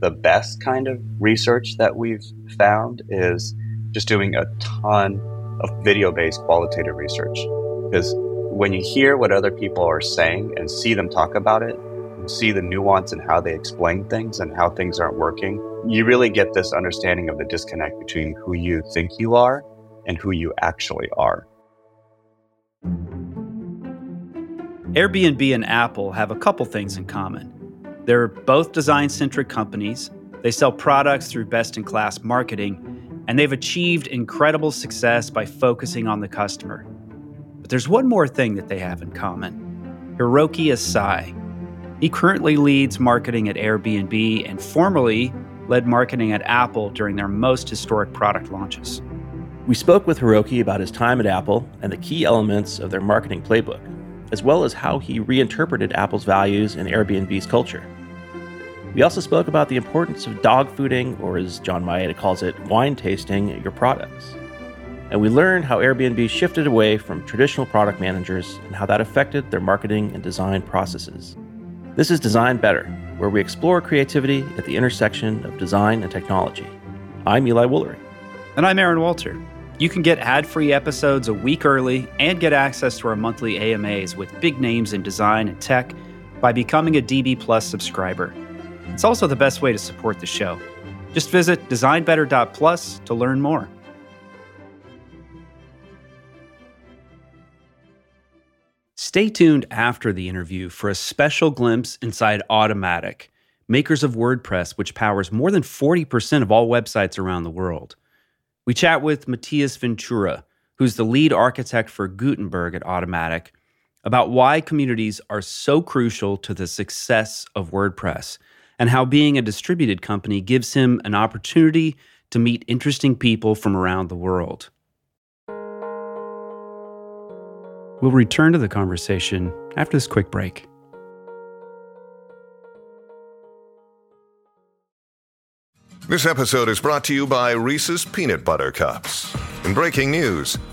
the best kind of research that we've found is just doing a ton of video based qualitative research. Because when you hear what other people are saying and see them talk about it, see the nuance and how they explain things and how things aren't working, you really get this understanding of the disconnect between who you think you are and who you actually are. Airbnb and Apple have a couple things in common. They're both design centric companies, they sell products through best in class marketing, and they've achieved incredible success by focusing on the customer. But there's one more thing that they have in common Hiroki Asai. He currently leads marketing at Airbnb and formerly led marketing at Apple during their most historic product launches. We spoke with Hiroki about his time at Apple and the key elements of their marketing playbook, as well as how he reinterpreted Apple's values and Airbnb's culture. We also spoke about the importance of dog fooding, or as John Maeda calls it, wine tasting your products. And we learned how Airbnb shifted away from traditional product managers and how that affected their marketing and design processes. This is Design Better, where we explore creativity at the intersection of design and technology. I'm Eli Woolery. And I'm Aaron Walter. You can get ad free episodes a week early and get access to our monthly AMAs with big names in design and tech by becoming a DB Plus subscriber. It's also the best way to support the show. Just visit designbetter.plus to learn more. Stay tuned after the interview for a special glimpse inside Automattic, makers of WordPress, which powers more than 40% of all websites around the world. We chat with Matías Ventura, who's the lead architect for Gutenberg at Automattic, about why communities are so crucial to the success of WordPress and how being a distributed company gives him an opportunity to meet interesting people from around the world. We'll return to the conversation after this quick break. This episode is brought to you by Reese's Peanut Butter Cups. In breaking news,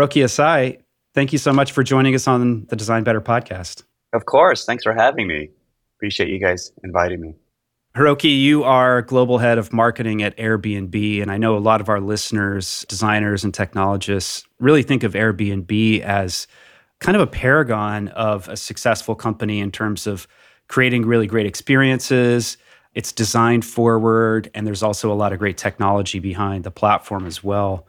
Hiroki Asai, thank you so much for joining us on the Design Better podcast. Of course. Thanks for having me. Appreciate you guys inviting me. Hiroki, you are global head of marketing at Airbnb. And I know a lot of our listeners, designers, and technologists really think of Airbnb as kind of a paragon of a successful company in terms of creating really great experiences. It's designed forward, and there's also a lot of great technology behind the platform as well.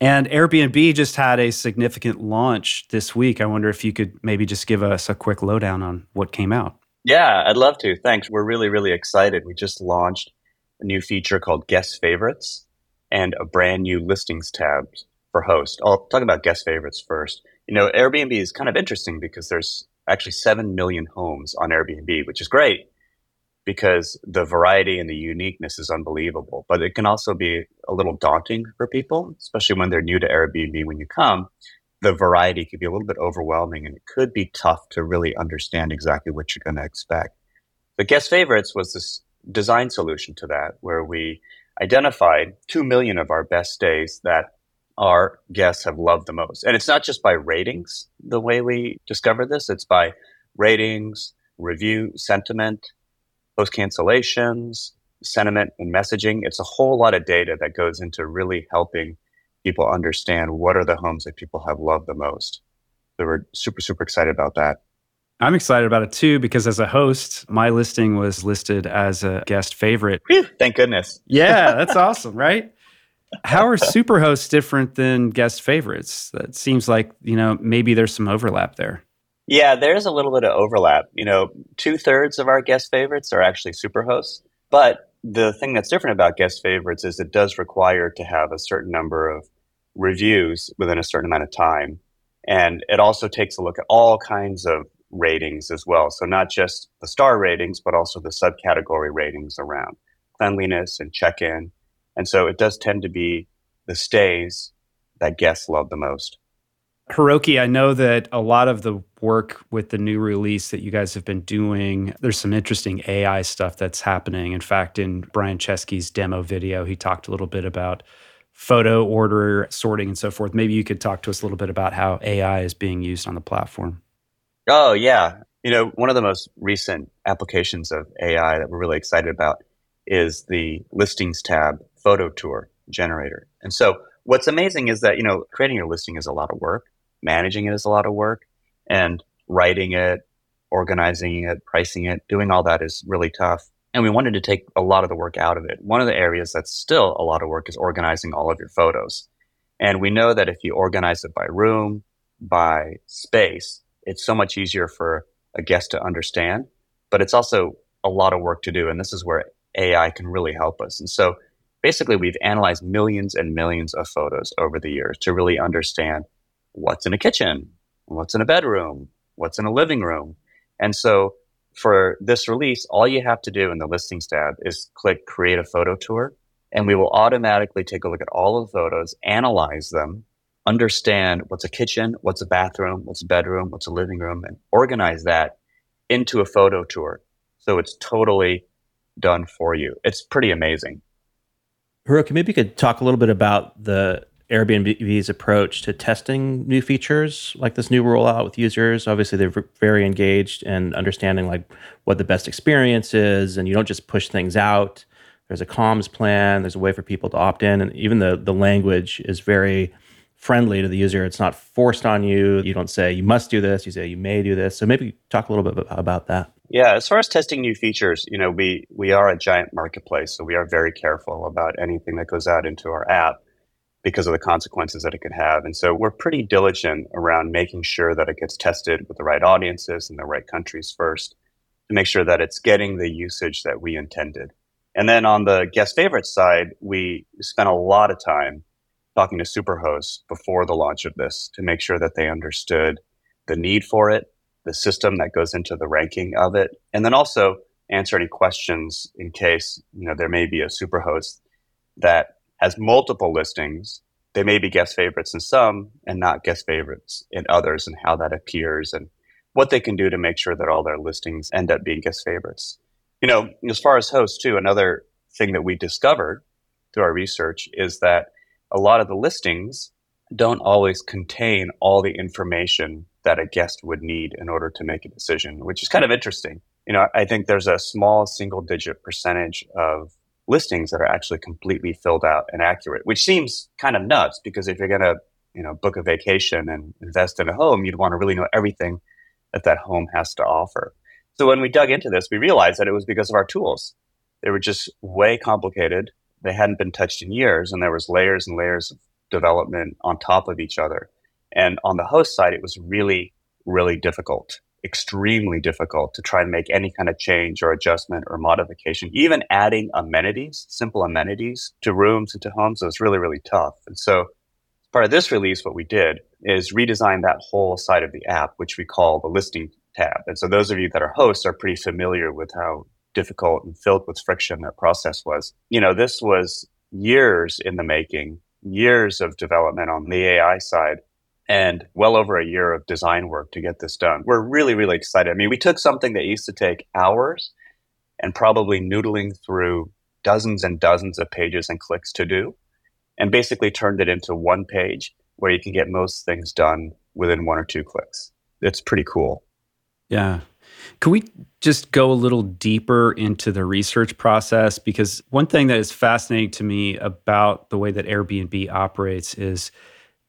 And Airbnb just had a significant launch this week. I wonder if you could maybe just give us a quick lowdown on what came out. Yeah, I'd love to. Thanks. We're really, really excited. We just launched a new feature called Guest Favorites and a brand new listings tab for host. I'll talk about guest favorites first. You know, Airbnb is kind of interesting because there's actually 7 million homes on Airbnb, which is great because the variety and the uniqueness is unbelievable. But it can also be a little daunting for people, especially when they're new to Airbnb. When you come, the variety could be a little bit overwhelming and it could be tough to really understand exactly what you're going to expect. The guest favorites was this design solution to that, where we identified 2 million of our best stays that our guests have loved the most. And it's not just by ratings, the way we discover this, it's by ratings, review, sentiment, post cancellations, sentiment, and messaging. It's a whole lot of data that goes into really helping people understand what are the homes that people have loved the most. So we're super, super excited about that. I'm excited about it too because as a host, my listing was listed as a guest favorite. Whew, thank goodness. Yeah, that's awesome, right? How are superhosts different than guest favorites? That seems like, you know, maybe there's some overlap there. Yeah, there's a little bit of overlap. You know, two thirds of our guest favorites are actually superhosts. But the thing that's different about guest favorites is it does require to have a certain number of reviews within a certain amount of time. And it also takes a look at all kinds of ratings as well. So, not just the star ratings, but also the subcategory ratings around cleanliness and check in. And so, it does tend to be the stays that guests love the most. Hiroki, I know that a lot of the work with the new release that you guys have been doing, there's some interesting AI stuff that's happening. In fact, in Brian Chesky's demo video, he talked a little bit about photo order sorting and so forth. Maybe you could talk to us a little bit about how AI is being used on the platform. Oh, yeah. You know, one of the most recent applications of AI that we're really excited about is the listings tab photo tour generator. And so what's amazing is that, you know, creating your listing is a lot of work, managing it is a lot of work, and writing it, organizing it, pricing it, doing all that is really tough. And we wanted to take a lot of the work out of it. One of the areas that's still a lot of work is organizing all of your photos. And we know that if you organize it by room, by space, it's so much easier for a guest to understand. But it's also a lot of work to do. And this is where AI can really help us. And so basically, we've analyzed millions and millions of photos over the years to really understand what's in a kitchen, what's in a bedroom, what's in a living room. And so for this release, all you have to do in the listings tab is click create a photo tour, and we will automatically take a look at all of the photos, analyze them, understand what's a kitchen, what's a bathroom, what's a bedroom, what's a living room, and organize that into a photo tour. So it's totally done for you. It's pretty amazing. Hiroki, maybe you could talk a little bit about the Airbnb's approach to testing new features like this new rollout with users. Obviously, they're very engaged and understanding like what the best experience is, and you don't just push things out. There's a comms plan. There's a way for people to opt in, and even the the language is very friendly to the user. It's not forced on you. You don't say you must do this. You say you may do this. So maybe talk a little bit about that. Yeah, as far as testing new features, you know, we we are a giant marketplace, so we are very careful about anything that goes out into our app because of the consequences that it could have. And so we're pretty diligent around making sure that it gets tested with the right audiences and the right countries first to make sure that it's getting the usage that we intended. And then on the guest favorite side, we spent a lot of time talking to superhosts before the launch of this to make sure that they understood the need for it, the system that goes into the ranking of it, and then also answer any questions in case you know there may be a superhost that has multiple listings. They may be guest favorites in some and not guest favorites in others, and how that appears and what they can do to make sure that all their listings end up being guest favorites. You know, as far as hosts, too, another thing that we discovered through our research is that a lot of the listings don't always contain all the information that a guest would need in order to make a decision, which is kind of interesting. You know, I think there's a small single digit percentage of listings that are actually completely filled out and accurate, which seems kind of nuts because if you're going to, you know, book a vacation and invest in a home, you'd want to really know everything that that home has to offer. So when we dug into this, we realized that it was because of our tools. They were just way complicated. They hadn't been touched in years, and there was layers and layers of development on top of each other. And on the host side, it was really, really difficult extremely difficult to try and make any kind of change or adjustment or modification. Even adding amenities, simple amenities to rooms and to homes was really, really tough. And so, part of this release, what we did is redesign that whole side of the app, which we call the listing tab. And so, those of you that are hosts are pretty familiar with how difficult and filled with friction that process was. You know, this was years in the making, years of development on the AI side and well over a year of design work to get this done. We're really, really excited. I mean, we took something that used to take hours and probably noodling through dozens and dozens of pages and clicks to do, and basically turned it into one page where you can get most things done within one or two clicks. It's pretty cool. Yeah. Can we just go a little deeper into the research process? Because one thing that is fascinating to me about the way that Airbnb operates is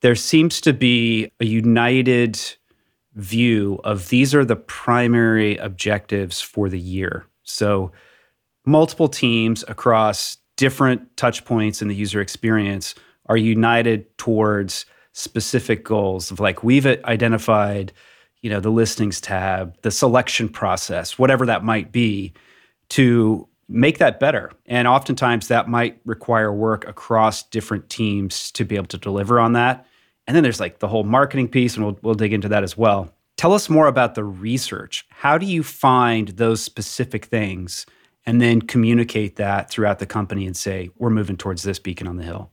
there seems to be a united view of these are the primary objectives for the year. So, multiple teams across different touch points in the user experience are united towards specific goals of like we've identified you know the listings tab the selection process whatever that might be to make that better and oftentimes that might require work across different teams to be able to deliver on that and then there's like the whole marketing piece and we'll, we'll dig into that as well. Tell us more about the research. How do you find those specific things and then communicate that throughout the company and say we're moving towards this beacon on the hill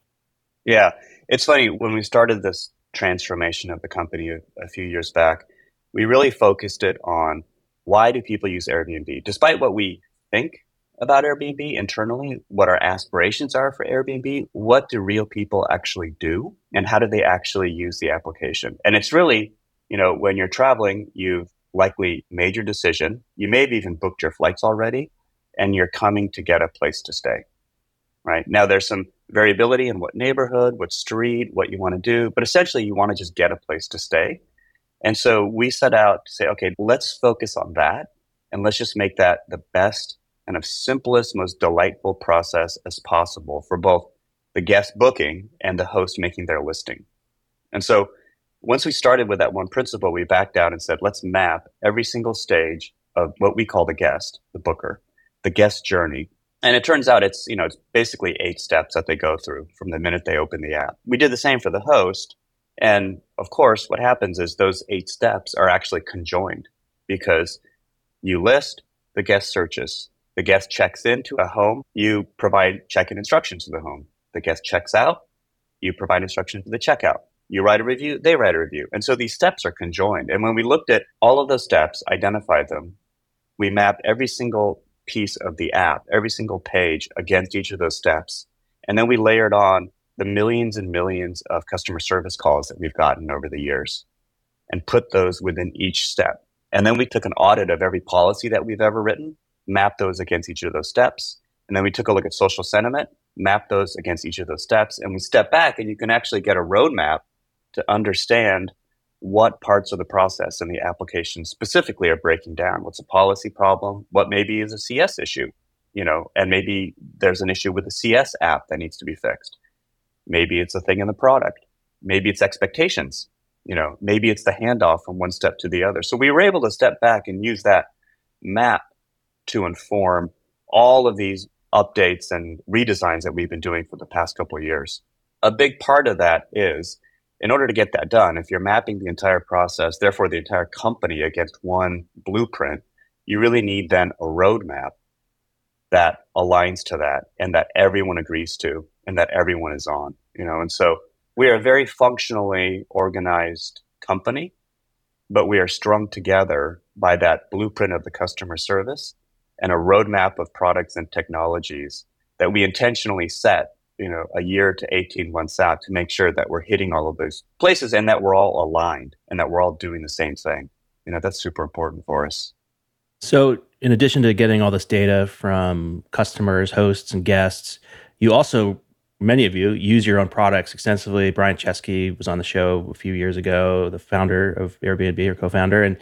yeah. It's funny when we started this transformation of the company a, a few years back, we really focused it on why do people use Airbnb? Despite what we think about Airbnb internally, what our aspirations are for Airbnb, what do real people actually do, and how do they actually use the application? And it's really, you know, when you're traveling, you've likely made your decision. You may have even booked your flights already, and you're coming to get a place to stay. Right now, there's some variability in what neighborhood, what street, what you want to do. But essentially, you want to just get a place to stay. And so we set out to say, okay, let's focus on that and let's just make that the best and of simplest, most delightful process as possible for both the guest booking and the host making their listing. And so once we started with that one principle, we backed out and said, let's map every single stage of what we call the guest, the booker, the guest journey and it turns out it's, you know, it's basically eight steps that they go through from the minute they open the app. We did the same for the host. And of course, what happens is those eight steps are actually conjoined because you list, the guest searches, the guest checks into a home, you provide check-in instructions to the home. The guest checks out, you provide instructions for the checkout. You write a review, they write a review. And so these steps are conjoined. And when we looked at all of those steps, identified them, we mapped every single piece of the app, every single page against each of those steps. And then we layered on the millions and millions of customer service calls that we've gotten over the years and put those within each step. And then we took an audit of every policy that we've ever written, mapped those against each of those steps. And then we took a look at social sentiment, map those against each of those steps. And we step back and you can actually get a roadmap to understand what parts of the process and the application specifically are breaking down. What's a policy problem? What maybe is a CS issue? You know, and maybe there's an issue with the CS app that needs to be fixed. Maybe it's a thing in the product. Maybe it's expectations. You know, maybe it's the handoff from one step to the other. So we were able to step back and use that map to inform all of these updates and redesigns that we've been doing for the past couple of years. A big part of that is in order to get that done, if you're mapping the entire process, therefore the entire company against one blueprint, you really need then a roadmap that aligns to that and that everyone agrees to and that everyone is on. You know, and so we are a very functionally organized company, but we are strung together by that blueprint of the customer service and a roadmap of products and technologies that we intentionally set you know a year to 18 months out to make sure that we're hitting all of those places and that we're all aligned and that we're all doing the same thing. You know that's super important for us. So in addition to getting all this data from customers hosts and guests you also many of you use your own products extensively. Brian chesky was on the show a few years ago the founder of airbnb or co-founder. And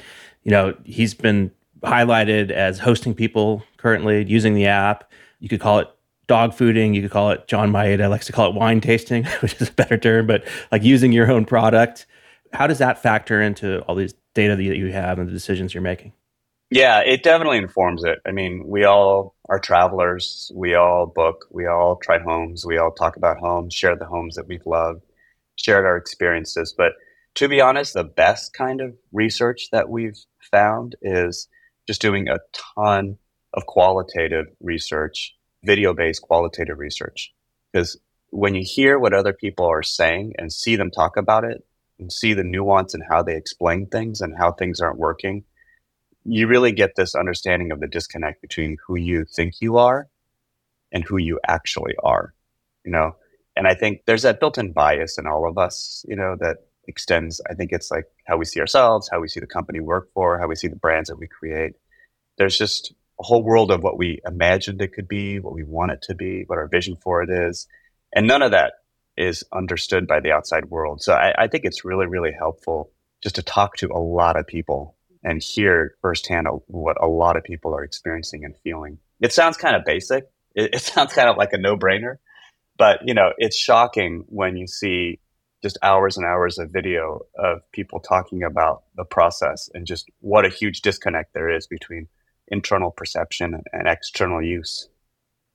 you know he's been highlighted as hosting people currently using the app you could call it dog fooding. You could call it John Maeda likes to call it wine tasting, which is a better term, but like using your own product. How does that factor into all these data that you have and the decisions you're making? Yeah, it definitely informs it. I mean, we all are travelers. We all book. We all try homes. We all talk about homes, share the homes that we've loved, shared our experiences. But to be honest, the best kind of research that we've found is just doing a ton of qualitative research video based qualitative research. Because when you hear what other people are saying and see them talk about it and see the nuance and how they explain things and how things aren't working, you really get this understanding of the disconnect between who you think you are and who you actually are, you know? And I think there's that built in bias in all of us, you know, that extends. I think it's like how we see ourselves, how we see the company work for, how we see the brands that we create. There's just a whole world of what we imagined it could be, what we want it to be, what our vision for it is. And none of that is understood by the outside world. So I, I think it's really, really helpful just to talk to a lot of people and hear firsthand what a lot of people are experiencing and feeling. It sounds kind of basic. It, it sounds kind of like a no-brainer, but you know, it's shocking when you see just hours and hours of video of people talking about the process and just what a huge disconnect there is between internal perception and external use.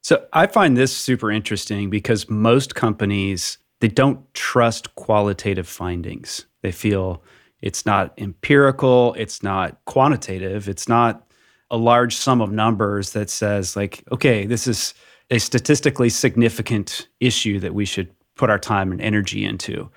So I find this super interesting because most companies they don't trust qualitative findings. They feel it's not empirical, it's not quantitative, it's not a large sum of numbers that says like okay, this is a statistically significant issue that we should put our time and energy into.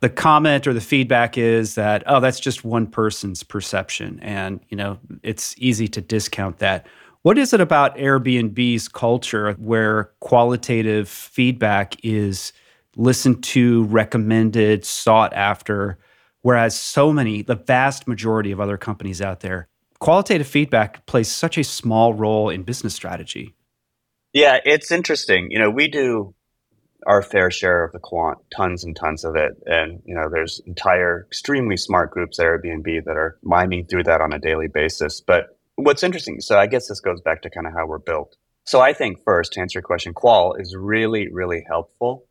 The comment or the feedback is that, oh, that's just one person's perception. And, you know, it's easy to discount that. What is it about Airbnb's culture where qualitative feedback is listened to, recommended, sought after, whereas so many, the vast majority of other companies out there, qualitative feedback plays such a small role in business strategy? Yeah, it's interesting. You know, we do our fair share of the quant, tons and tons of it. And, you know, there's entire extremely smart groups at Airbnb that are mining through that on a daily basis. But what's interesting, so I guess this goes back to kind of how we're built. So I think first, to answer your question, qual is really, really helpful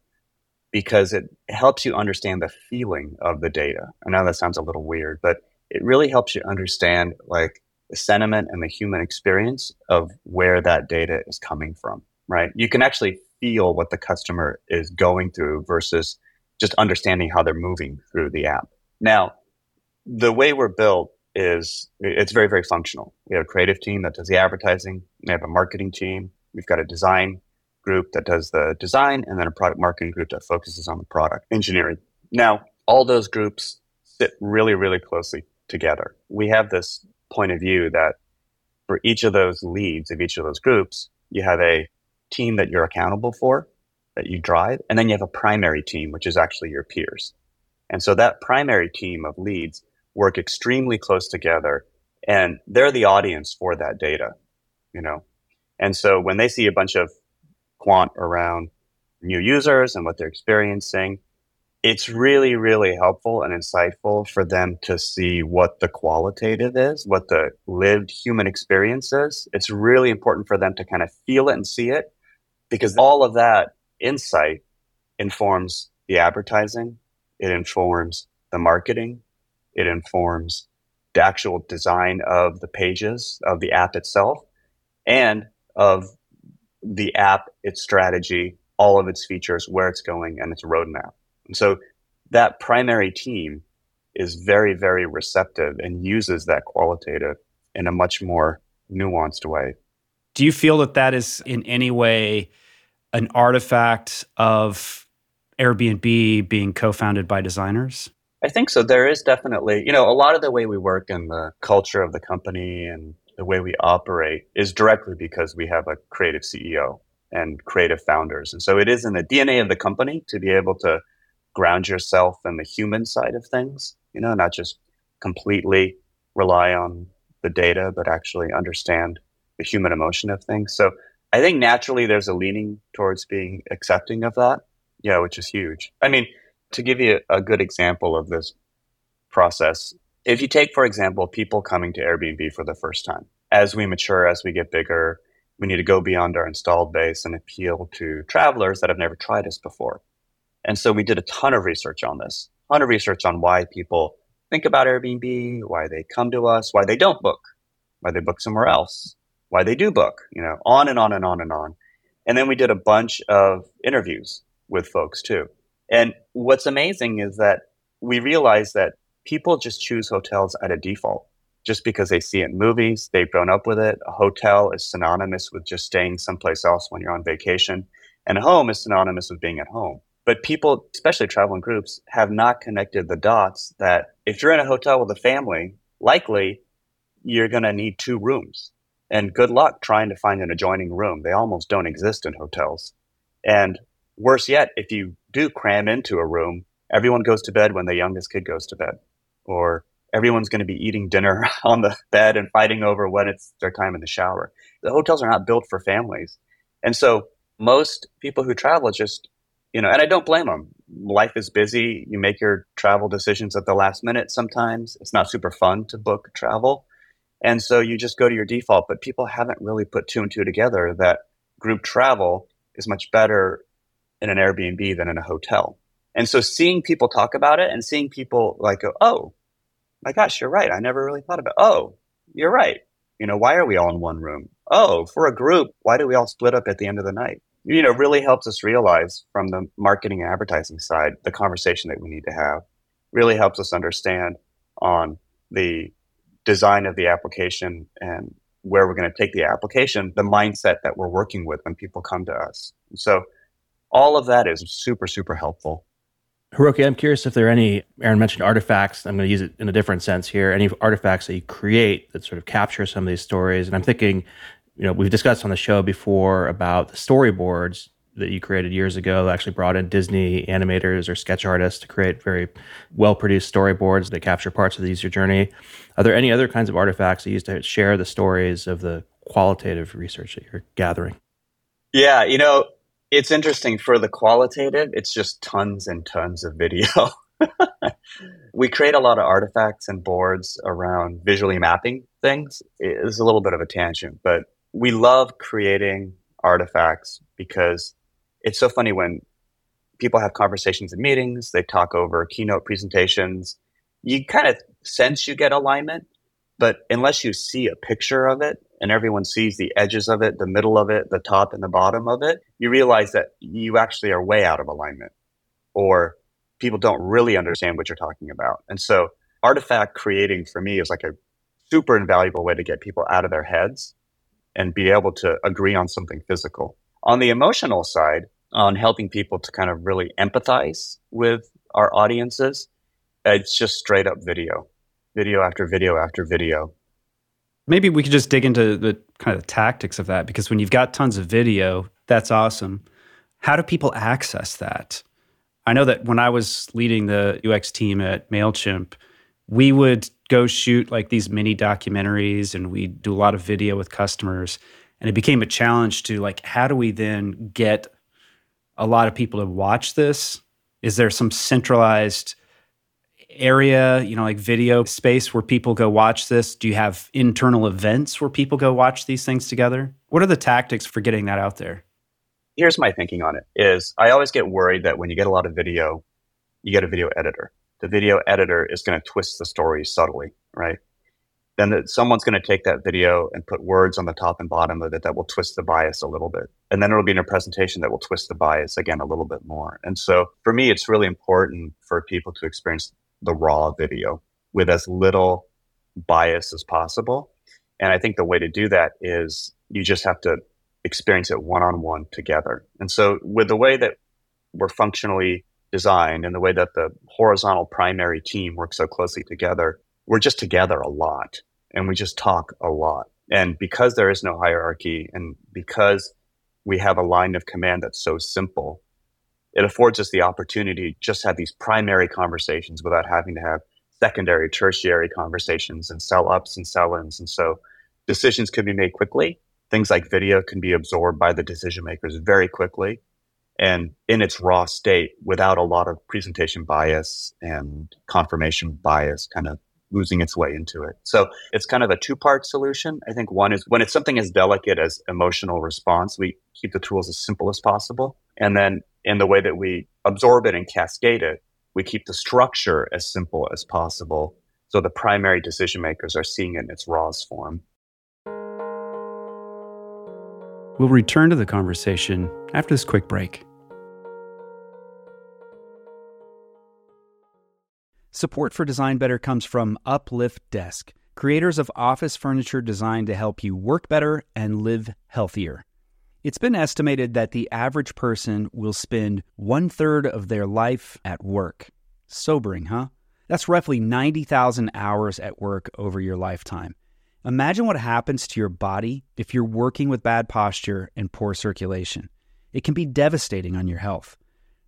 because it helps you understand the feeling of the data. I know that sounds a little weird, but it really helps you understand like the sentiment and the human experience of where that data is coming from, right? You can actually feel what the customer is going through versus just understanding how they're moving through the app. Now, the way we're built is it's very, very functional. We have a creative team that does the advertising. We have a marketing team. We've got a design group that does the design and then a product marketing group that focuses on the product engineering. Now, all those groups sit really, really closely together. We have this point of view that for each of those leads of each of those groups, you have a team that you're accountable for, that you drive, and then you have a primary team, which is actually your peers. And so that primary team of leads work extremely close together, and they're the audience for that data, you know. And so when they see a bunch of quant around new users and what they're experiencing, it's really, really helpful and insightful for them to see what the qualitative is, what the lived human experience is. It's really important for them to kind of feel it and see it because all of that insight informs the advertising, it informs the marketing, it informs the actual design of the pages of the app itself and of the app, its strategy, all of its features, where it's going, and its roadmap. And so that primary team is very, very receptive and uses that qualitative in a much more nuanced way. Do you feel that that is in any way an artifact of Airbnb being co founded by designers? I think so. There is definitely, you know, a lot of the way we work and the culture of the company and the way we operate is directly because we have a creative CEO and creative founders. And so it is in the DNA of the company to be able to ground yourself in the human side of things, you know, not just completely rely on the data, but actually understand the human emotion of things. So I think naturally there's a leaning towards being accepting of that. Yeah, which is huge. I mean, to give you a good example of this process, if you take, for example, people coming to Airbnb for the first time, as we mature, as we get bigger, we need to go beyond our installed base and appeal to travelers that have never tried us before. And so we did a ton of research on this, a ton of research on why people think about Airbnb, why they come to us, why they don't book, why they book somewhere else, why they do book, you know, on and on and on and on. And then we did a bunch of interviews with folks too. And what's amazing is that we realized that people just choose hotels at a default just because they see it in movies, they've grown up with it. A hotel is synonymous with just staying someplace else when you're on vacation, and a home is synonymous with being at home. But people, especially traveling groups, have not connected the dots that if you're in a hotel with a family, likely you're going to need two rooms. And good luck trying to find an adjoining room. They almost don't exist in hotels. And worse yet, if you do cram into a room, everyone goes to bed when the youngest kid goes to bed. Or everyone's going to be eating dinner on the bed and fighting over when it's their time in the shower. The hotels are not built for families. And so most people who travel just You know, and I don't blame them. Life is busy. You make your travel decisions at the last minute sometimes. It's not super fun to book travel. And so you just go to your default, but people haven't really put two and two together that group travel is much better in an Airbnb than in a hotel. And so seeing people talk about it and seeing people like, oh, my gosh, you're right. I never really thought about. It. Oh, you're right. You know, why are we all in one room? Oh, for a group, why do we all split up at the end of the night? You know, really helps us realize from the marketing and advertising side the conversation that we need to have. Really helps us understand on the design of the application and where we're going to take the application, the mindset that we're working with when people come to us. So all of that is super, super helpful. Hiroki, I'm curious if there are any, Aaron mentioned artifacts. I'm going to use it in a different sense here. Any artifacts that you create that sort of capture some of these stories. And I'm thinking, you know, we've discussed on the show before about the storyboards that you created years ago actually brought in Disney animators or sketch artists to create very well produced storyboards that capture parts of the user journey. Are there any other kinds of artifacts that you use to share the stories of the qualitative research that you're gathering? Yeah, you know, it's interesting for the qualitative, it's just tons and tons of video. we create a lot of artifacts and boards around visually mapping things. It's a little bit of a tangent, but we love creating artifacts because it's so funny when people have conversations in meetings, they talk over keynote presentations. You kind of sense you get alignment, but unless you see a picture of it and everyone sees the edges of it, the middle of it, the top and the bottom of it, you realize that you actually are way out of alignment or people don't really understand what you're talking about. And so artifact creating for me is like a super invaluable way to get people out of their heads and be able to agree on something physical. On the emotional side, on helping people to kind of really empathize with our audiences, it's just straight up video, video after video after video maybe we could just dig into the kind of the tactics of that because when you've got tons of video, that's awesome. How do people access that? I know that when I was leading the UX team at MailChimp, we would go shoot like these mini documentaries and we do a lot of video with customers. And it became a challenge to like, how do we then get a lot of people to watch this? Is there some centralized area, you know, like video space where people go watch this? Do you have internal events where people go watch these things together? What are the tactics for getting that out there? Here's my thinking on it is I always get worried that when you get a lot of video, you get a video editor. The video editor is going to twist the story subtly, right? Then the, someone's going to take that video and put words on the top and bottom of it that will twist the bias a little bit. And then it'll be in a presentation that will twist the bias again a little bit more. And so for me, it's really important for people to experience the raw video with as little bias as possible. And I think the way to do that is you just have to experience it one on one together. And so, with the way that we're functionally designed and the way that the horizontal primary team works so closely together, we're just together a lot and we just talk a lot. And because there is no hierarchy and because we have a line of command that's so simple, it affords us the opportunity to just have these primary conversations without having to have secondary, tertiary conversations and sell ups and sell ins. And so decisions can be made quickly. Things like video can be absorbed by the decision makers very quickly and in its raw state without a lot of presentation bias and confirmation bias kind of losing its way into it. So it's kind of a two part solution. I think one is when it's something as delicate as emotional response, we keep the tools as simple as possible. And then in the way that we absorb it and cascade it, we keep the structure as simple as possible so the primary decision makers are seeing it in its rawest form. We'll return to the conversation after this quick break. Support for Design Better comes from Uplift Desk, creators of office furniture designed to help you work better and live healthier. It's been estimated that the average person will spend one third of their life at work. Sobering, huh? That's roughly 90,000 hours at work over your lifetime. Imagine what happens to your body if you're working with bad posture and poor circulation. It can be devastating on your health.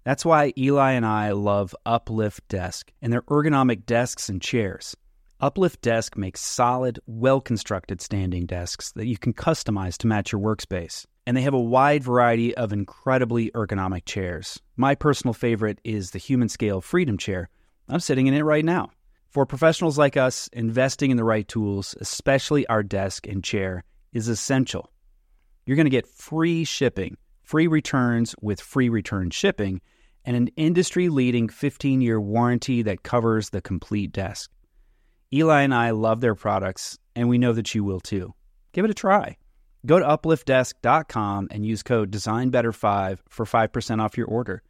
That's why Eli and I love Uplift Desk and their ergonomic desks and chairs. Uplift Desk makes solid, well constructed standing desks that you can customize to match your workspace. and they have a wide variety of incredibly ergonomic chairs. My personal favorite is the Human Scale Freedom Chair. I'm sitting in it right now. For professionals like us, investing in the right tools, especially our desk and chair, is essential. You're going to get free shipping, free returns with free return shipping, and an industry leading 15 year warranty that covers the complete desk. Eli and I love their products, and we know that you will too. Give it a try. Go to upliftdesk.com and use code DesignBetter5 for 5% off your order.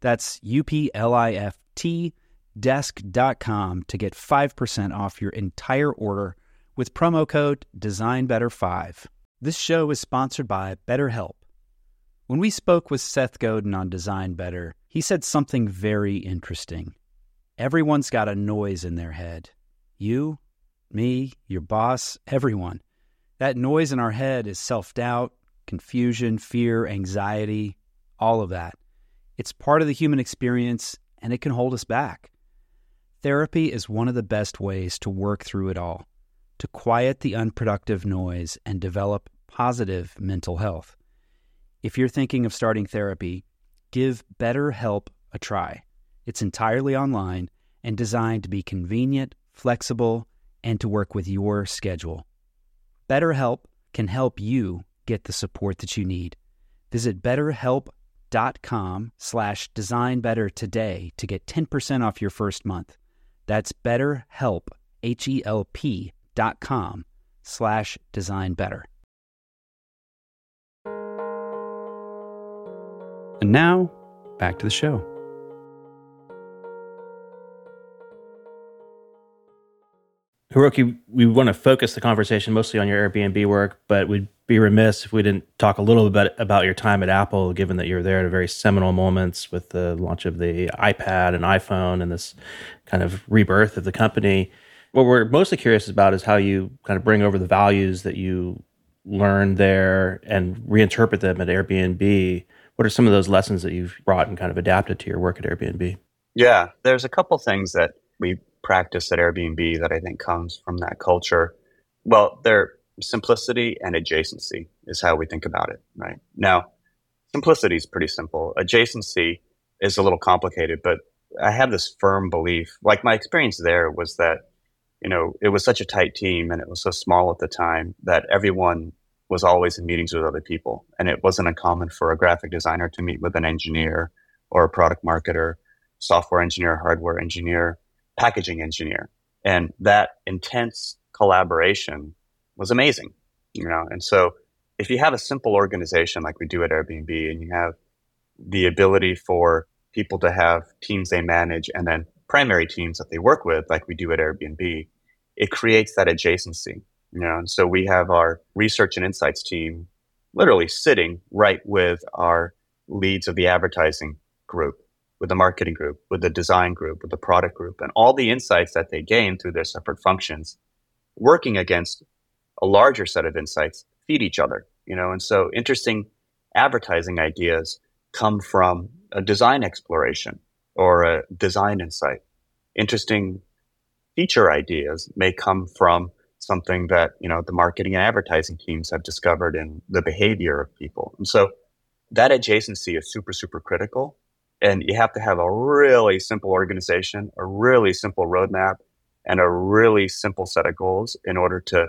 That's U P L I F T desk.com to get 5% off your entire order with promo code DesignBetter5. This show is sponsored by BetterHelp. When we spoke with Seth Godin on Design Better, he said something very interesting. Everyone's got a noise in their head. You, me, your boss, everyone. That noise in our head is self doubt, confusion, fear, anxiety, all of that. It's part of the human experience and it can hold us back. Therapy is one of the best ways to work through it all, to quiet the unproductive noise and develop positive mental health. If you're thinking of starting therapy, give BetterHelp a try. It's entirely online and designed to be convenient, flexible, and to work with your schedule. BetterHelp can help you get the support that you need. Visit betterhelp.com slash designbetter today to get 10% off your first month. That's betterhelp, H-E-L-P dot com slash designbetter. And now, back to the show. Hiroki, we want to focus the conversation mostly on your Airbnb work, but we'd be remiss if we didn't talk a little bit about your time at Apple, given that you were there at a very seminal moments with the launch of the iPad and iPhone and this kind of rebirth of the company. What we're mostly curious about is how you kind of bring over the values that you learned there and reinterpret them at Airbnb. What are some of those lessons that you've brought and kind of adapted to your work at Airbnb? Yeah, there's a couple things that we practice at Airbnb that I think comes from that culture. Well, their simplicity and adjacency is how we think about it, right? Now, simplicity is pretty simple. Adjacency is a little complicated, but I have this firm belief. Like my experience there was that, you know, it was such a tight team and it was so small at the time that everyone was always in meetings with other people. And it wasn't uncommon for a graphic designer to meet with an engineer or a product marketer, software engineer, hardware engineer, packaging engineer. And that intense collaboration was amazing, you know. And so if you have a simple organization like we do at Airbnb and you have the ability for people to have teams they manage and then primary teams that they work with like we do at Airbnb, it creates that adjacency, you know. And so we have our research and insights team literally sitting right with our leads of the advertising group with the marketing group, with the design group, with the product group, and all the insights that they gain through their separate functions, working against a larger set of insights, feed each other. You know, and so interesting advertising ideas come from a design exploration or a design insight. Interesting feature ideas may come from something that you know the marketing and advertising teams have discovered in the behavior of people. And so that adjacency is super super critical and you have to have a really simple organization, a really simple roadmap, and a really simple set of goals in order to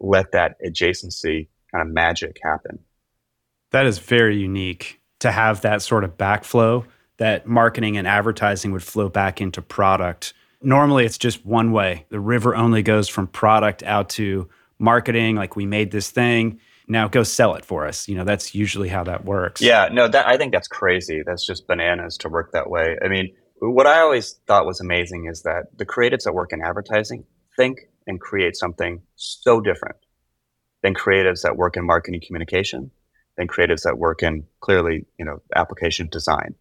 let that adjacency kind of magic happen. That is very unique to have that sort of backflow that marketing and advertising would flow back into product. Normally, it's just one way. The river only goes from product out to marketing, like we made this thing now go sell it for us. You know, that's usually how that works. Yeah, no, that I think that's crazy. That's just bananas to work that way. I mean, what I always thought was amazing is that the creatives that work in advertising think and create something so different than creatives that work in marketing communication, than creatives that work in clearly, you know, application design.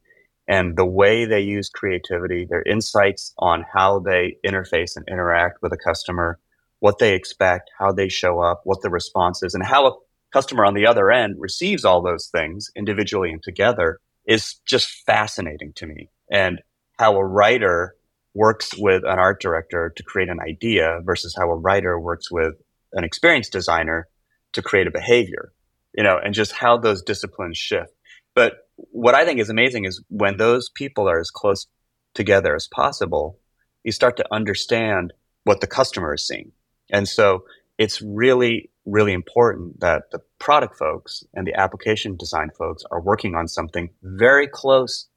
And the way they use creativity, their insights on how they interface and interact with a customer, what they expect, how they show up, what the response is, and how a customer on the other end receives all those things individually and together is just fascinating to me. And how a writer works with an art director to create an idea versus how a writer works with an experienced designer to create a behavior you know, and just how those disciplines shift. But what I think is amazing is when those people are as close together as possible, you start to understand what the customer is seeing. And so it's really, really important that the product folks and the application design folks are working on something very close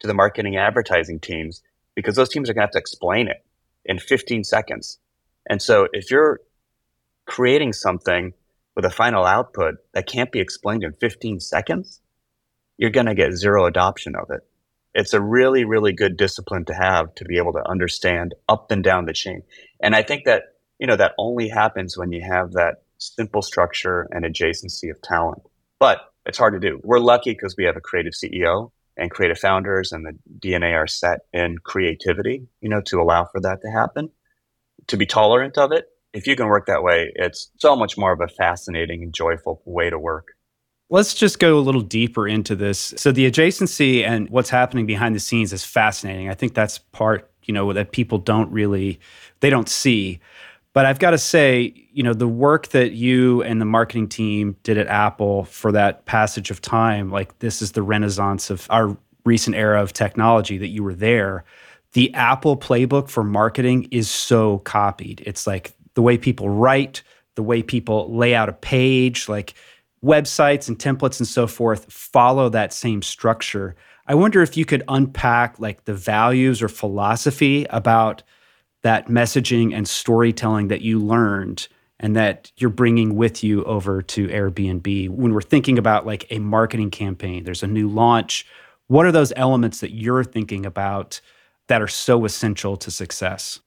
to the marketing advertising teams because those teams are going to have to explain it in 15 seconds. And so if you're creating something with a final output that can't be explained in 15 seconds, you're going to get zero adoption of it. It's a really, really good discipline to have to be able to understand up and down the chain. And I think that, you know, that only happens when you have that simple structure and adjacency of talent. But it's hard to do. We're lucky because we have a creative CEO and creative founders and the DNA are set in creativity, you know, to allow for that to happen, to be tolerant of it. If you can work that way, it's so much more of a fascinating and joyful way to work. Let's just go a little deeper into this. So the adjacency and what's happening behind the scenes is fascinating. I think that's part, you know, that people don't really they don't see. But I've got to say, you know, the work that you and the marketing team did at Apple for that passage of time, like this is the renaissance of our recent era of technology that you were there. The Apple playbook for marketing is so copied. It's like the way people write, the way people lay out a page, like websites and templates and so forth follow that same structure. I wonder if you could unpack like the values or philosophy about that messaging and storytelling that you learned and that you're bringing with you over to Airbnb. When we're thinking about like a marketing campaign there's a new launch. What are those elements that you're thinking about that are so essential to success?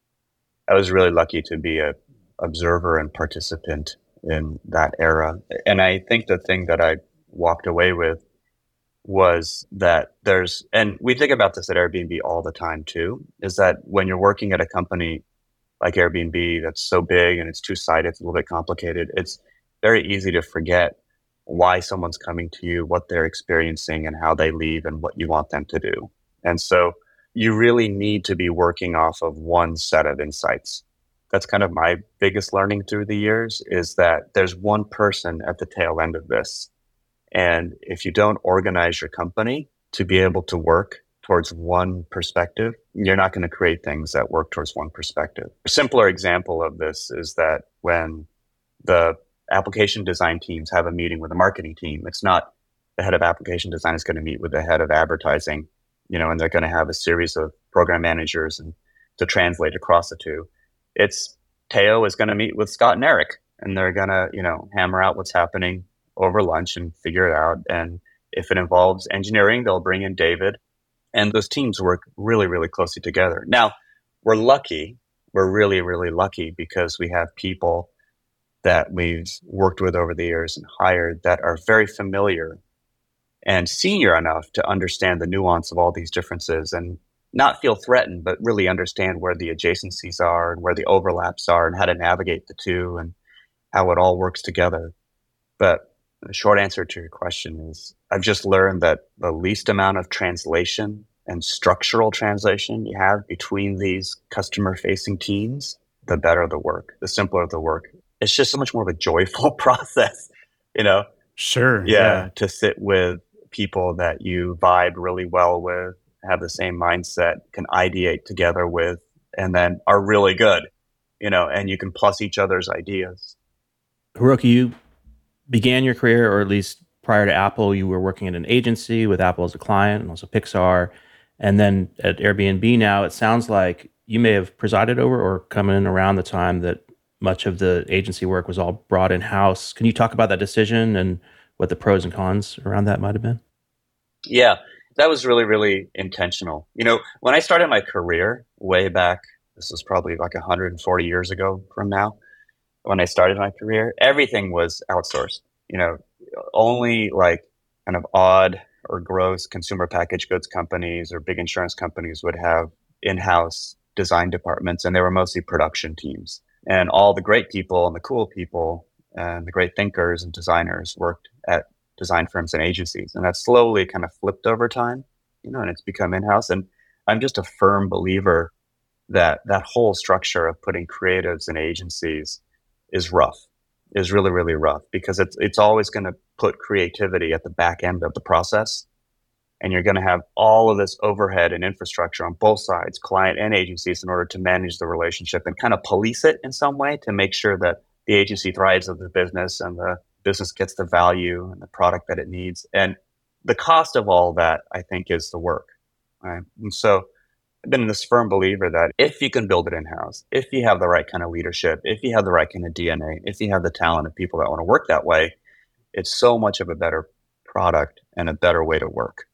I was really lucky to be a observer and participant in that era and I think the thing that I walked away with was that there's, and we think about this at Airbnb all the time too, is that when you're working at a company like Airbnb that's so big and it's two sided, it's a little bit complicated, it's very easy to forget why someone's coming to you, what they're experiencing, and how they leave, and what you want them to do. And so you really need to be working off of one set of insights. That's kind of my biggest learning through the years is that there's one person at the tail end of this and if you don't organize your company to be able to work towards one perspective, you're not going to create things that work towards one perspective. A simpler example of this is that when the application design teams have a meeting with the marketing team, it's not the head of application design is going to meet with the head of advertising, you know, and they're going to have a series of program managers and to translate across the two. It's Teo is going to meet with Scott and Eric, and they're going to, you know, hammer out what's happening over lunch and figure it out. And if it involves engineering, they'll bring in David. And those teams work really, really closely together. Now, we're lucky. We're really, really lucky because we have people that we've worked with over the years and hired that are very familiar and senior enough to understand the nuance of all these differences and not feel threatened, but really understand where the adjacencies are and where the overlaps are and how to navigate the two and how it all works together. But the short answer to your question is I've just learned that the least amount of translation and structural translation you have between these customer facing teams, the better the work, the simpler the work. It's just so much more of a joyful process, you know? Sure. Yeah, yeah. To sit with people that you vibe really well with, have the same mindset, can ideate together with, and then are really good, you know, and you can plus each other's ideas. Hiroki, you began your career, or at least prior to Apple, you were working at an agency with Apple as a client and also Pixar. And then at Airbnb now, it sounds like you may have presided over or come in around the time that much of the agency work was all brought in house. Can you talk about that decision and what the pros and cons around that might have been? Yeah, that was really, really intentional. You know, when I started my career way back, this was probably like 140 years ago from now, when I started my career, everything was outsourced. You know, only like kind of odd or gross consumer packaged goods companies or big insurance companies would have in-house design departments and they were mostly production teams. And all the great people and the cool people and the great thinkers and designers worked at design firms and agencies. And that slowly kind of flipped over time, you know, and it's become in-house. And I'm just a firm believer that that whole structure of putting creatives in agencies is rough. is really, really rough because it's, it's always going to put creativity at the back end of the process. And you're going to have all of this overhead and infrastructure on both sides, client and agencies, in order to manage the relationship and kind of police it in some way to make sure that the agency thrives as a business and the business gets the value and the product that it needs. And the cost of all that, I think, is the work. Right. And so I've been this firm believer that if you can build it in house, if you have the right kind of leadership, if you have the right kind of DNA, if you have the talent of people that want to work that way, it's so much of a better product and a better way to work.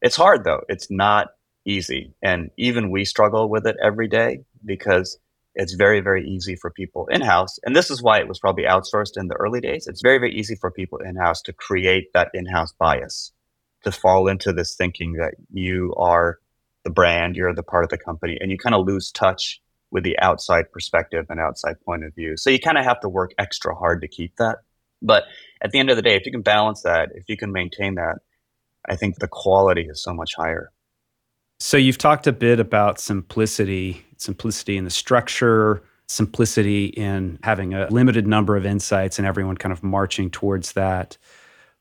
It's hard though. It's not easy. And even we struggle with it every day because it's very, very easy for people in house. And this is why it was probably outsourced in the early days. It's very, very easy for people in house to create that in house bias, to fall into this thinking that you are the brand, you're the part of the company, and you kind of lose touch with the outside perspective and outside point of view. So you kind of have to work extra hard to keep that. But at the end of the day, if you can balance that, if you can maintain that, I think the quality is so much higher. So you've talked a bit about simplicity, simplicity in the structure, simplicity in having a limited number of insights and everyone kind of marching towards that.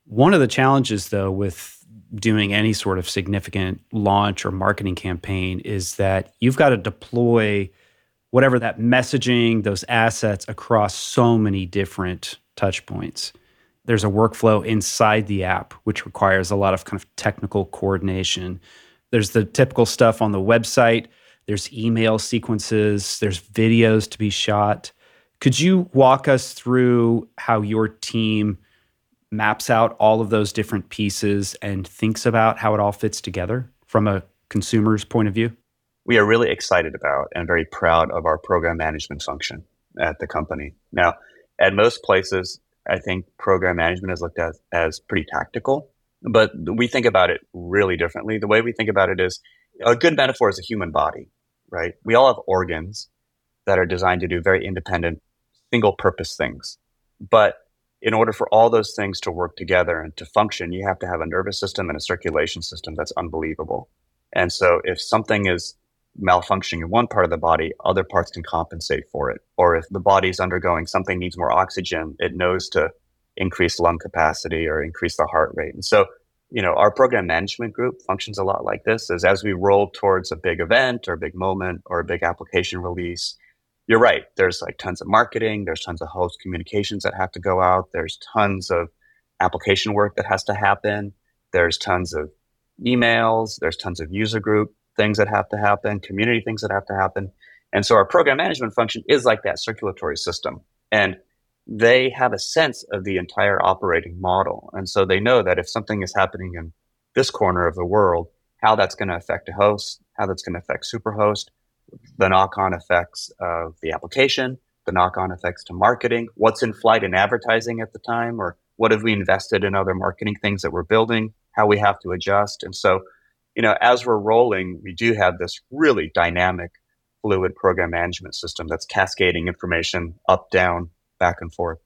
One of the challenges though with doing any sort of significant launch or marketing campaign is that you've got to deploy whatever that messaging, those assets across so many different touch points. There's a workflow inside the app, which requires a lot of kind of technical coordination. There's the typical stuff on the website, there's email sequences, there's videos to be shot. Could you walk us through how your team maps out all of those different pieces and thinks about how it all fits together from a consumer's point of view? We are really excited about and very proud of our program management function at the company. Now, at most places, I think program management is looked at as pretty tactical, but we think about it really differently. The way we think about it is a good metaphor is a human body, right? We all have organs that are designed to do very independent, single purpose things. But in order for all those things to work together and to function, you have to have a nervous system and a circulation system that's unbelievable. And so if something is malfunctioning in one part of the body, other parts can compensate for it. Or if the body is undergoing something needs more oxygen, it knows to increase lung capacity or increase the heart rate. And so, you know, our program management group functions a lot like this is as we roll towards a big event or a big moment or a big application release, you're right. There's like tons of marketing, there's tons of host communications that have to go out, there's tons of application work that has to happen, there's tons of emails, there's tons of user group things that have to happen, community things that have to happen. And so our program management function is like that circulatory system. And they have a sense of the entire operating model. And so they know that if something is happening in this corner of the world, how that's going to affect a host, how that's going to affect Superhost, the knock on effects of the application, the knock on effects to marketing, what's in flight in advertising at the time, or what have we invested in other marketing things that we're building, how we have to adjust. And so, you know, as we're rolling, we do have this really dynamic, fluid program management system that's cascading information up, down, back, and forth.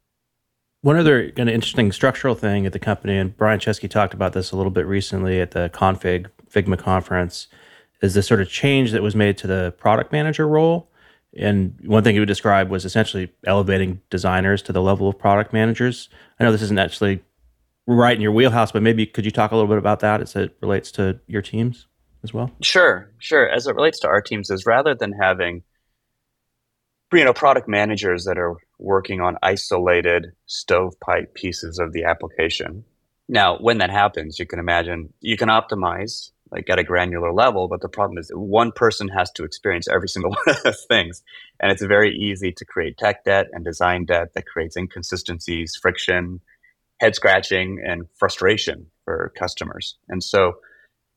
One other kind of interesting structural thing at the company, and Brian Chesky talked about this a little bit recently at the Config Figma conference, is this sort of change that was made to the product manager role. And one thing he would describe was essentially elevating designers to the level of product managers. I know this isn't actually right in your wheelhouse, but maybe could you talk a little bit about that as it relates to your teams as well? Sure, sure. As it relates to our teams, is rather than having you know product managers that are working on isolated stovepipe pieces of the application. Now, when that happens, you can imagine you can optimize like at a granular level. But the problem is one person has to experience every single one of those things. And it's very easy to create tech debt and design debt that creates inconsistencies, friction, head scratching, and frustration for customers. And so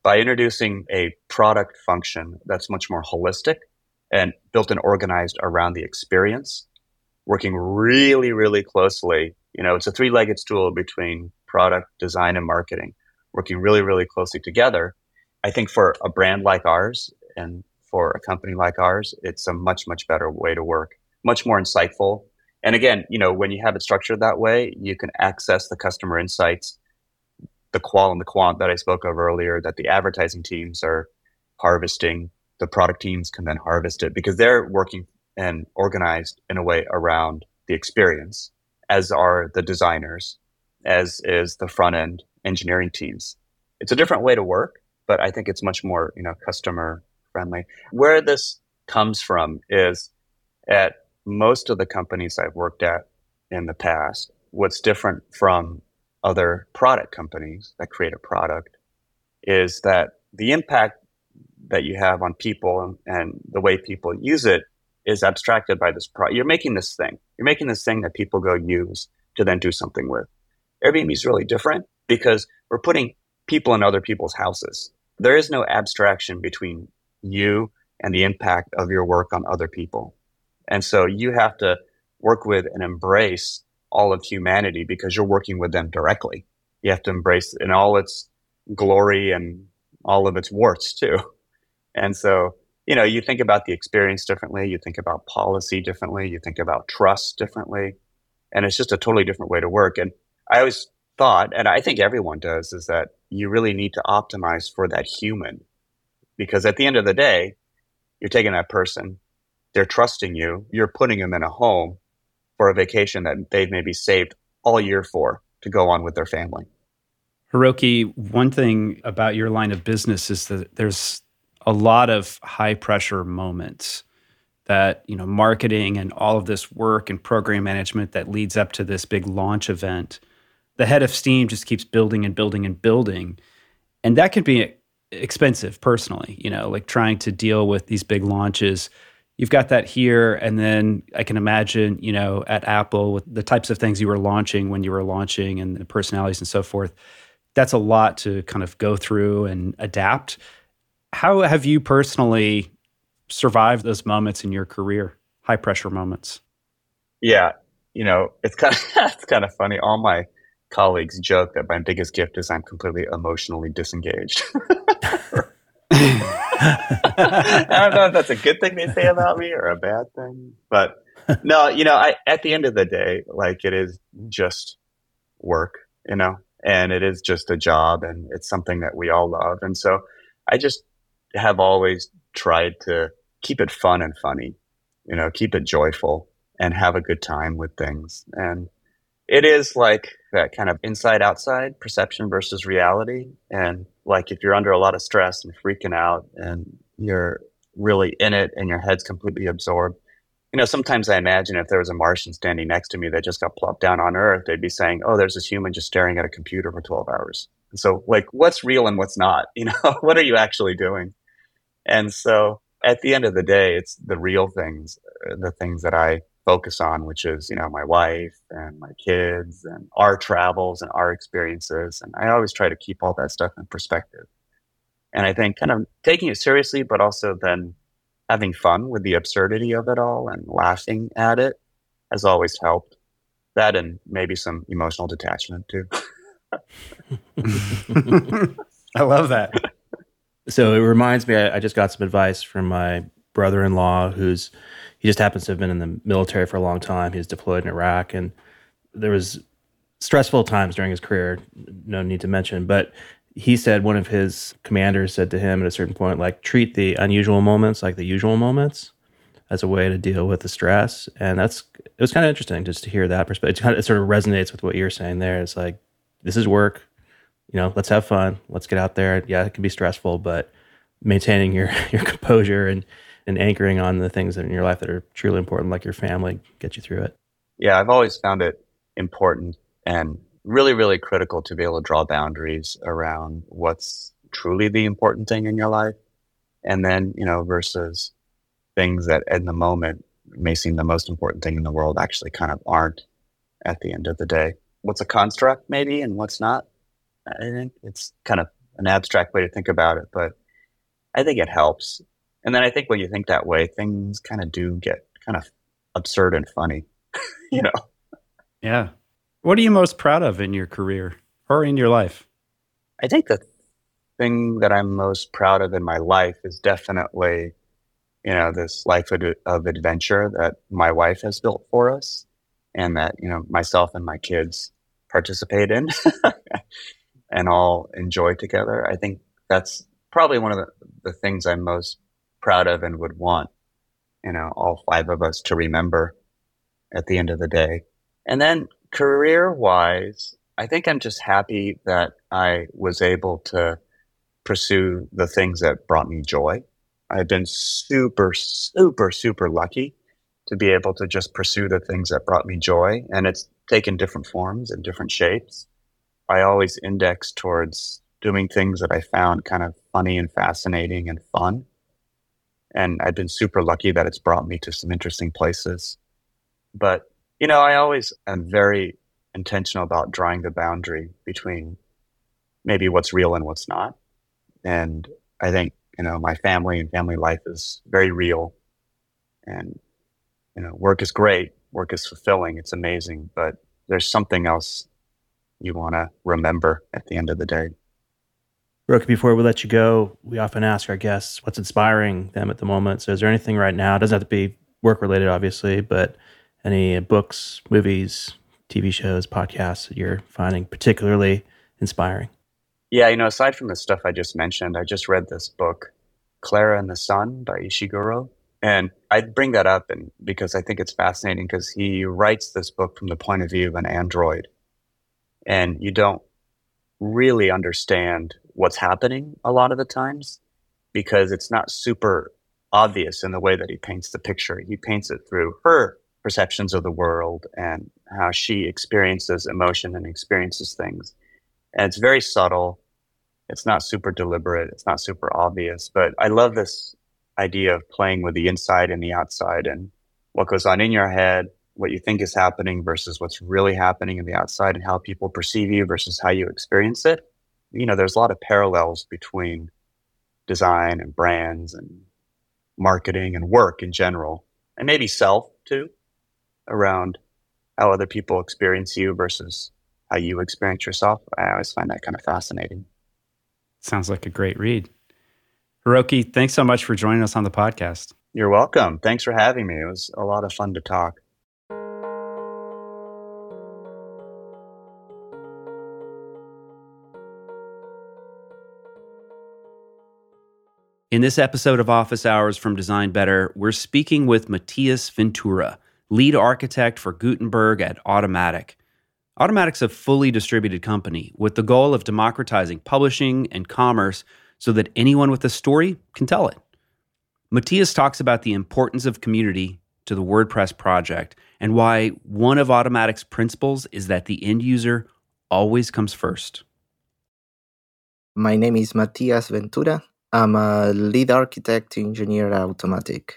by introducing a product function that's much more holistic and built and organized around the experience, working really, really closely, you know, it's a three legged stool between product, design, and marketing, working really, really closely together I think for a brand like ours and for a company like ours, it's a much, much better way to work, much more insightful. And again, you know, when you have it structured that way, you can access the customer insights, the qual and the quant that I spoke of earlier, that the advertising teams are harvesting. The product teams can then harvest it because they're working and organized in a way around the experience as are the designers, as is the front end engineering teams. It's a different way to work, but I think it's much more, you know, customer friendly. Where this comes from is at most of the companies I've worked at in the past, what's different from other product companies that create a product is that the impact that you have on people and, the way people use it is abstracted by this product. You're making this thing. You're making this thing that people go use to then do something with. Airbnb is really different because we're putting people in other people's houses. There is no abstraction between you and the impact of your work on other people. And so you have to work with and embrace all of humanity because you're working with them directly. You have to embrace in all its glory and all of its warts too. And so, you know, you think about the experience differently, you think about policy differently, you think about trust differently, and it's just a totally different way to work. And I always thought, and I think everyone does, is that you really need to optimize for that human because at the end of the day, you're taking that person, they're trusting you, you're putting them in a home for a vacation that they've maybe saved all year for to go on with their family. Hiroki, one thing about your line of business is that there's a lot of high pressure moments that, you know, marketing and all of this work and program management that leads up to this big launch event. The head of steam just keeps building and building and building. And that can be expensive personally, you know, like trying to deal with these big launches you've got that here and then i can imagine you know at apple with the types of things you were launching when you were launching and the personalities and so forth that's a lot to kind of go through and adapt how have you personally survived those moments in your career high pressure moments? Yeah you know it's kind of it's kind of funny. All my colleagues joke that my biggest gift is i'm completely emotionally disengaged. I don't know if that's a good thing they say about me or a bad thing, but no, you know, I at the end of the day, like it is just work, you know, and it is just a job and it's something that we all love. And so I just have always tried to keep it fun and funny, you know, keep it joyful and have a good time with things. And it is like that kind of inside outside perception versus reality. And like if you're under a lot of stress and freaking out and you're really in it and your head's completely absorbed. You know, sometimes I imagine if there was a Martian standing next to me that just got plopped down on Earth, they'd be saying, "Oh, there's this human just staring at a computer for 12 hours." And so, like, what's real and what's not? You know, what are you actually doing? And so, at the end of the day, it's the real things, uh, the things that I focus on, which is, you know, my wife and my kids and our travels and our experiences. And I always try to keep all that stuff in perspective. And I think kind of taking it seriously, but also then having fun with the absurdity of it all and laughing at it has always helped. That and maybe some emotional detachment too. I love that. So it reminds me, I, I just got some advice from my brother in law who's he just happens to have been in the military for a long time. He was deployed in Iraq, and there was stressful times during his career. No need to mention, but he said one of his commanders said to him at a certain point, like treat the unusual moments like the usual moments as a way to deal with the stress. And that's it was kind of interesting just to hear that perspective. It, kind of, it sort of resonates with what you're saying there. It's like this is work. You know, let's have fun. Let's get out there. Yeah, it can be stressful, but maintaining your your composure and and anchoring on the things in your life that are truly important, like your family, get you through it. Yeah, I've always found it important and really, really critical to be able to draw boundaries around what's truly the important thing in your life. And then, you know, versus things that in the moment may seem the most important thing in the world actually kind of aren't at the end of the day. What's a construct, maybe, and what's not? I think it's kind of an abstract way to think about it, but I think it helps. And then I think when you think that way, things kind of do get kind of absurd and funny, you know? Yeah. What are you most proud of in your career or in your life? I think the thing that I'm most proud of in my life is definitely, you know, this life of, of adventure that my wife has built for us and that, you know, myself and my kids participate in and all enjoy together. I think that's probably one of the, the things I'm most proud of and would want, you know, all five of us to remember at the end of the day. And then career wise, I think I'm just happy that I was able to pursue the things that brought me joy. I've been super, super, super lucky to be able to just pursue the things that brought me joy. And it's taken different forms and different shapes. I always index towards doing things that I found kind of funny and fascinating and fun. And I've been super lucky that it's brought me to some interesting places. But, you know, I always am very intentional about drawing the boundary between maybe what's real and what's not. And I think, you know, my family and family life is very real. And, you know, work is great, work is fulfilling, it's amazing, but there's something else you want to remember at the end of the day. Hiroki, before we let you go, we often ask our guests what's inspiring them at the moment. So, is there anything right now? It doesn't have to be work related, obviously, but any books, movies, TV shows, podcasts that you're finding particularly inspiring? Yeah, you know, aside from the stuff I just mentioned, I just read this book, Klara and the Sun by Ishiguro. And I bring that up and because I think it's fascinating because he writes this book from the point of view of an android. And you don't really understand what's happening a lot of the times because it's not super obvious in the way that he paints the picture. He paints it through her perceptions of the world and how she experiences emotion and experiences things. And it's very subtle. It's not super deliberate. It's not super obvious. But I love this idea of playing with the inside and the outside and what goes on in your head, what you think is happening versus what's really happening in the outside and how people perceive you versus how you experience it. You know, there's a lot of parallels between design and brands and marketing and work in general, and maybe self too, around how other people experience you versus how you experience yourself. I always find that kind of fascinating. Sounds like a great read. Hiroki, thanks so much for joining us on the podcast. You're welcome. Thanks for having me. It was a lot of fun to talk. In this episode of Office Hours from Design Better, we're speaking with Matías Ventura, lead architect for Gutenberg at Automattic. Automattic's a fully distributed company with the goal of democratizing publishing and commerce so that anyone with a story can tell it. Matías talks about the importance of community to the WordPress project and why one of Automattic's principles is that the end user always comes first. My name is Matías Ventura. I'm a lead architect engineer at Automattic.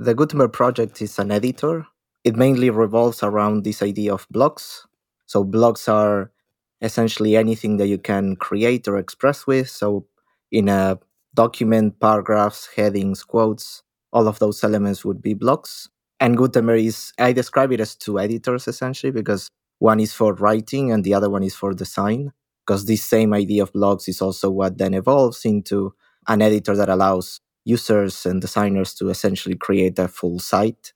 The Gutenberg project is an editor. It mainly revolves around this idea of blocks. So, blocks are essentially anything that you can create or express with. So, in a document, paragraphs, headings, quotes, all of those elements would be blocks. And Gutenberg is, I describe it as two editors essentially because one is for writing and the other one is for design because this same idea of blocks is also what then evolves into an editor that allows users and designers to essentially create a full site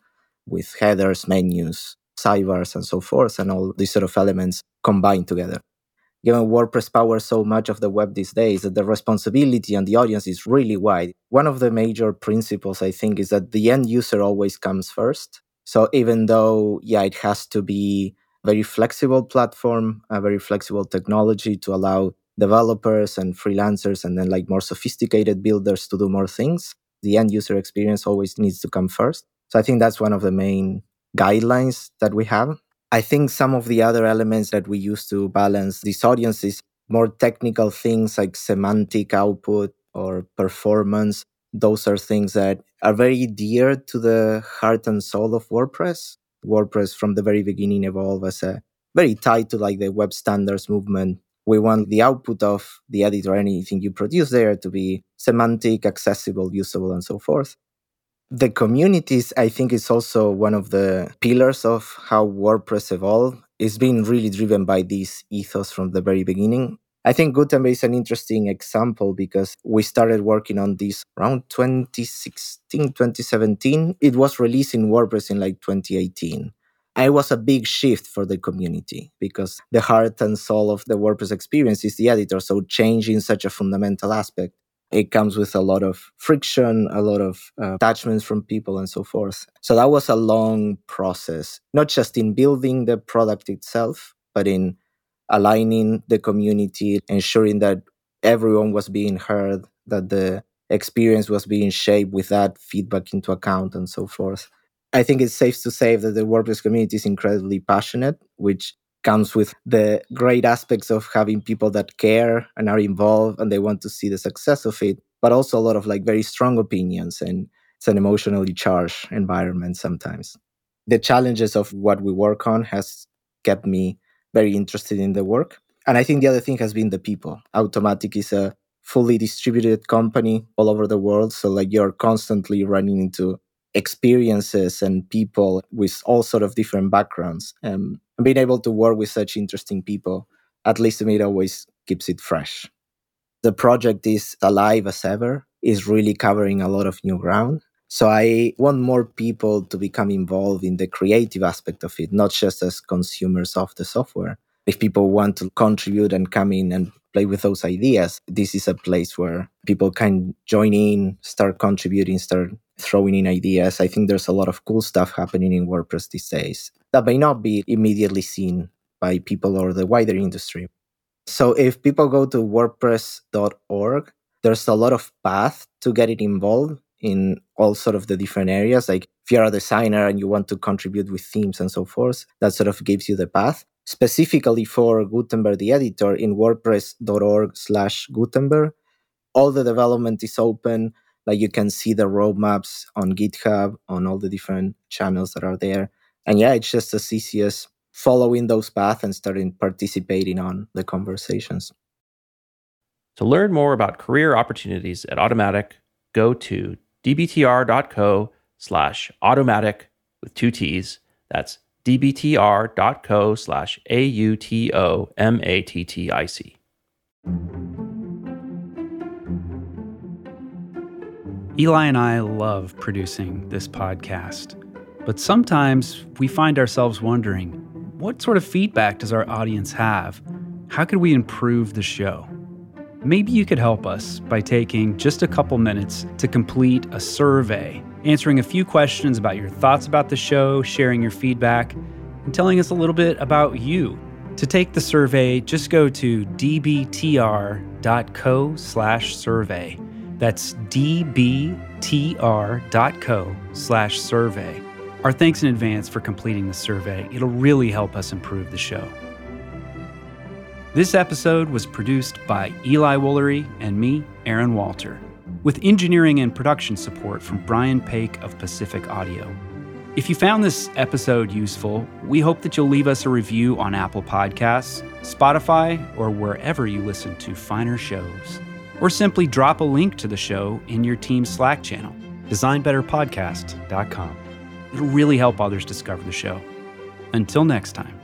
with headers, menus, sidebars, and so forth, and all these sort of elements combined together. Given WordPress powers so much of the web these days, that the responsibility and the audience is really wide. One of the major principles, I think, is that the end user always comes first. So even though, yeah, it has to be very flexible platform, a very flexible technology to allow developers and freelancers and then like more sophisticated builders to do more things. The end user experience always needs to come first. So I think that's one of the main guidelines that we have. I think some of the other elements that we use to balance these audiences, more technical things like semantic output or performance, those are things that are very dear to the heart and soul of WordPress. WordPress from the very beginning evolved as a very tied to like the web standards movement. We want the output of the editor, anything you produce there, to be semantic, accessible, usable, and so forth. The communities, I think, is also one of the pillars of how WordPress evolved. It's been really driven by this ethos from the very beginning. I think Gutenberg is an interesting example because we started working on this around 2016, 2017. It was released in WordPress in like 2018. It was a big shift for the community because the heart and soul of the WordPress experience is the editor. So changing such a fundamental aspect it comes with a lot of friction, a lot of uh, attachments from people, and so forth. So that was a long process, not just in building the product itself, but in aligning the community, ensuring that everyone was being heard, that the experience was being shaped with that feedback into account, and so forth. I think it's safe to say that the WordPress community is incredibly passionate, which comes with the great aspects of having people that care and are involved and they want to see the success of it, but also a lot of like very strong opinions and it's an emotionally charged environment sometimes. The challenges of what we work on has kept me very interested in the work. And I think the other thing has been the people. Automattic is a fully distributed company all over the world. So like you're constantly running into experiences and people with all sort of different backgrounds. Um, and being able to work with such interesting people, at least to me, it always keeps it fresh. The project is alive as ever, is really covering a lot of new ground. So I want more people to become involved in the creative aspect of it, not just as consumers of the software. If people want to contribute and come in and play with those ideas, this is a place where people can join in, start contributing, start throwing in ideas. I think there's a lot of cool stuff happening in WordPress these days that may not be immediately seen by people or the wider industry. So if people go to wordpress.org, there's a lot of path to getting involved in all sort of the different areas. Like if you're a designer and you want to contribute with themes and so forth, that sort of gives you the path. Specifically for Gutenberg, the editor, in wordpress.org slash Gutenberg, all the development is open like you can see the roadmaps on github on all the different channels that are there and yeah it's just as easy as following those paths and starting participating on the conversations to learn more about career opportunities at automattic go to dbtr.co slash automattic with two t's that's dbtr.co slash a-u-t-o-m-a-t-t-i-c Eli and I love producing this podcast, but sometimes we find ourselves wondering what sort of feedback does our audience have? How could we improve the show? Maybe you could help us by taking just a couple minutes to complete a survey, answering a few questions about your thoughts about the show, sharing your feedback, and telling us a little bit about you. To take the survey, just go to dbtr.co slash survey. that's dbtr.co slash survey. Our thanks in advance for completing the survey. It'll really help us improve the show. This episode was produced by Eli Woolery and me, Aaron Walter, with engineering and production support from Brian Paik of Pacific Audio. If you found this episode useful, we hope that you'll leave us a review on Apple Podcasts, Spotify, or wherever you listen to finer shows or simply drop a link to the show in your team's Slack channel, designbetterpodcast.com. It'll really help others discover the show. Until next time.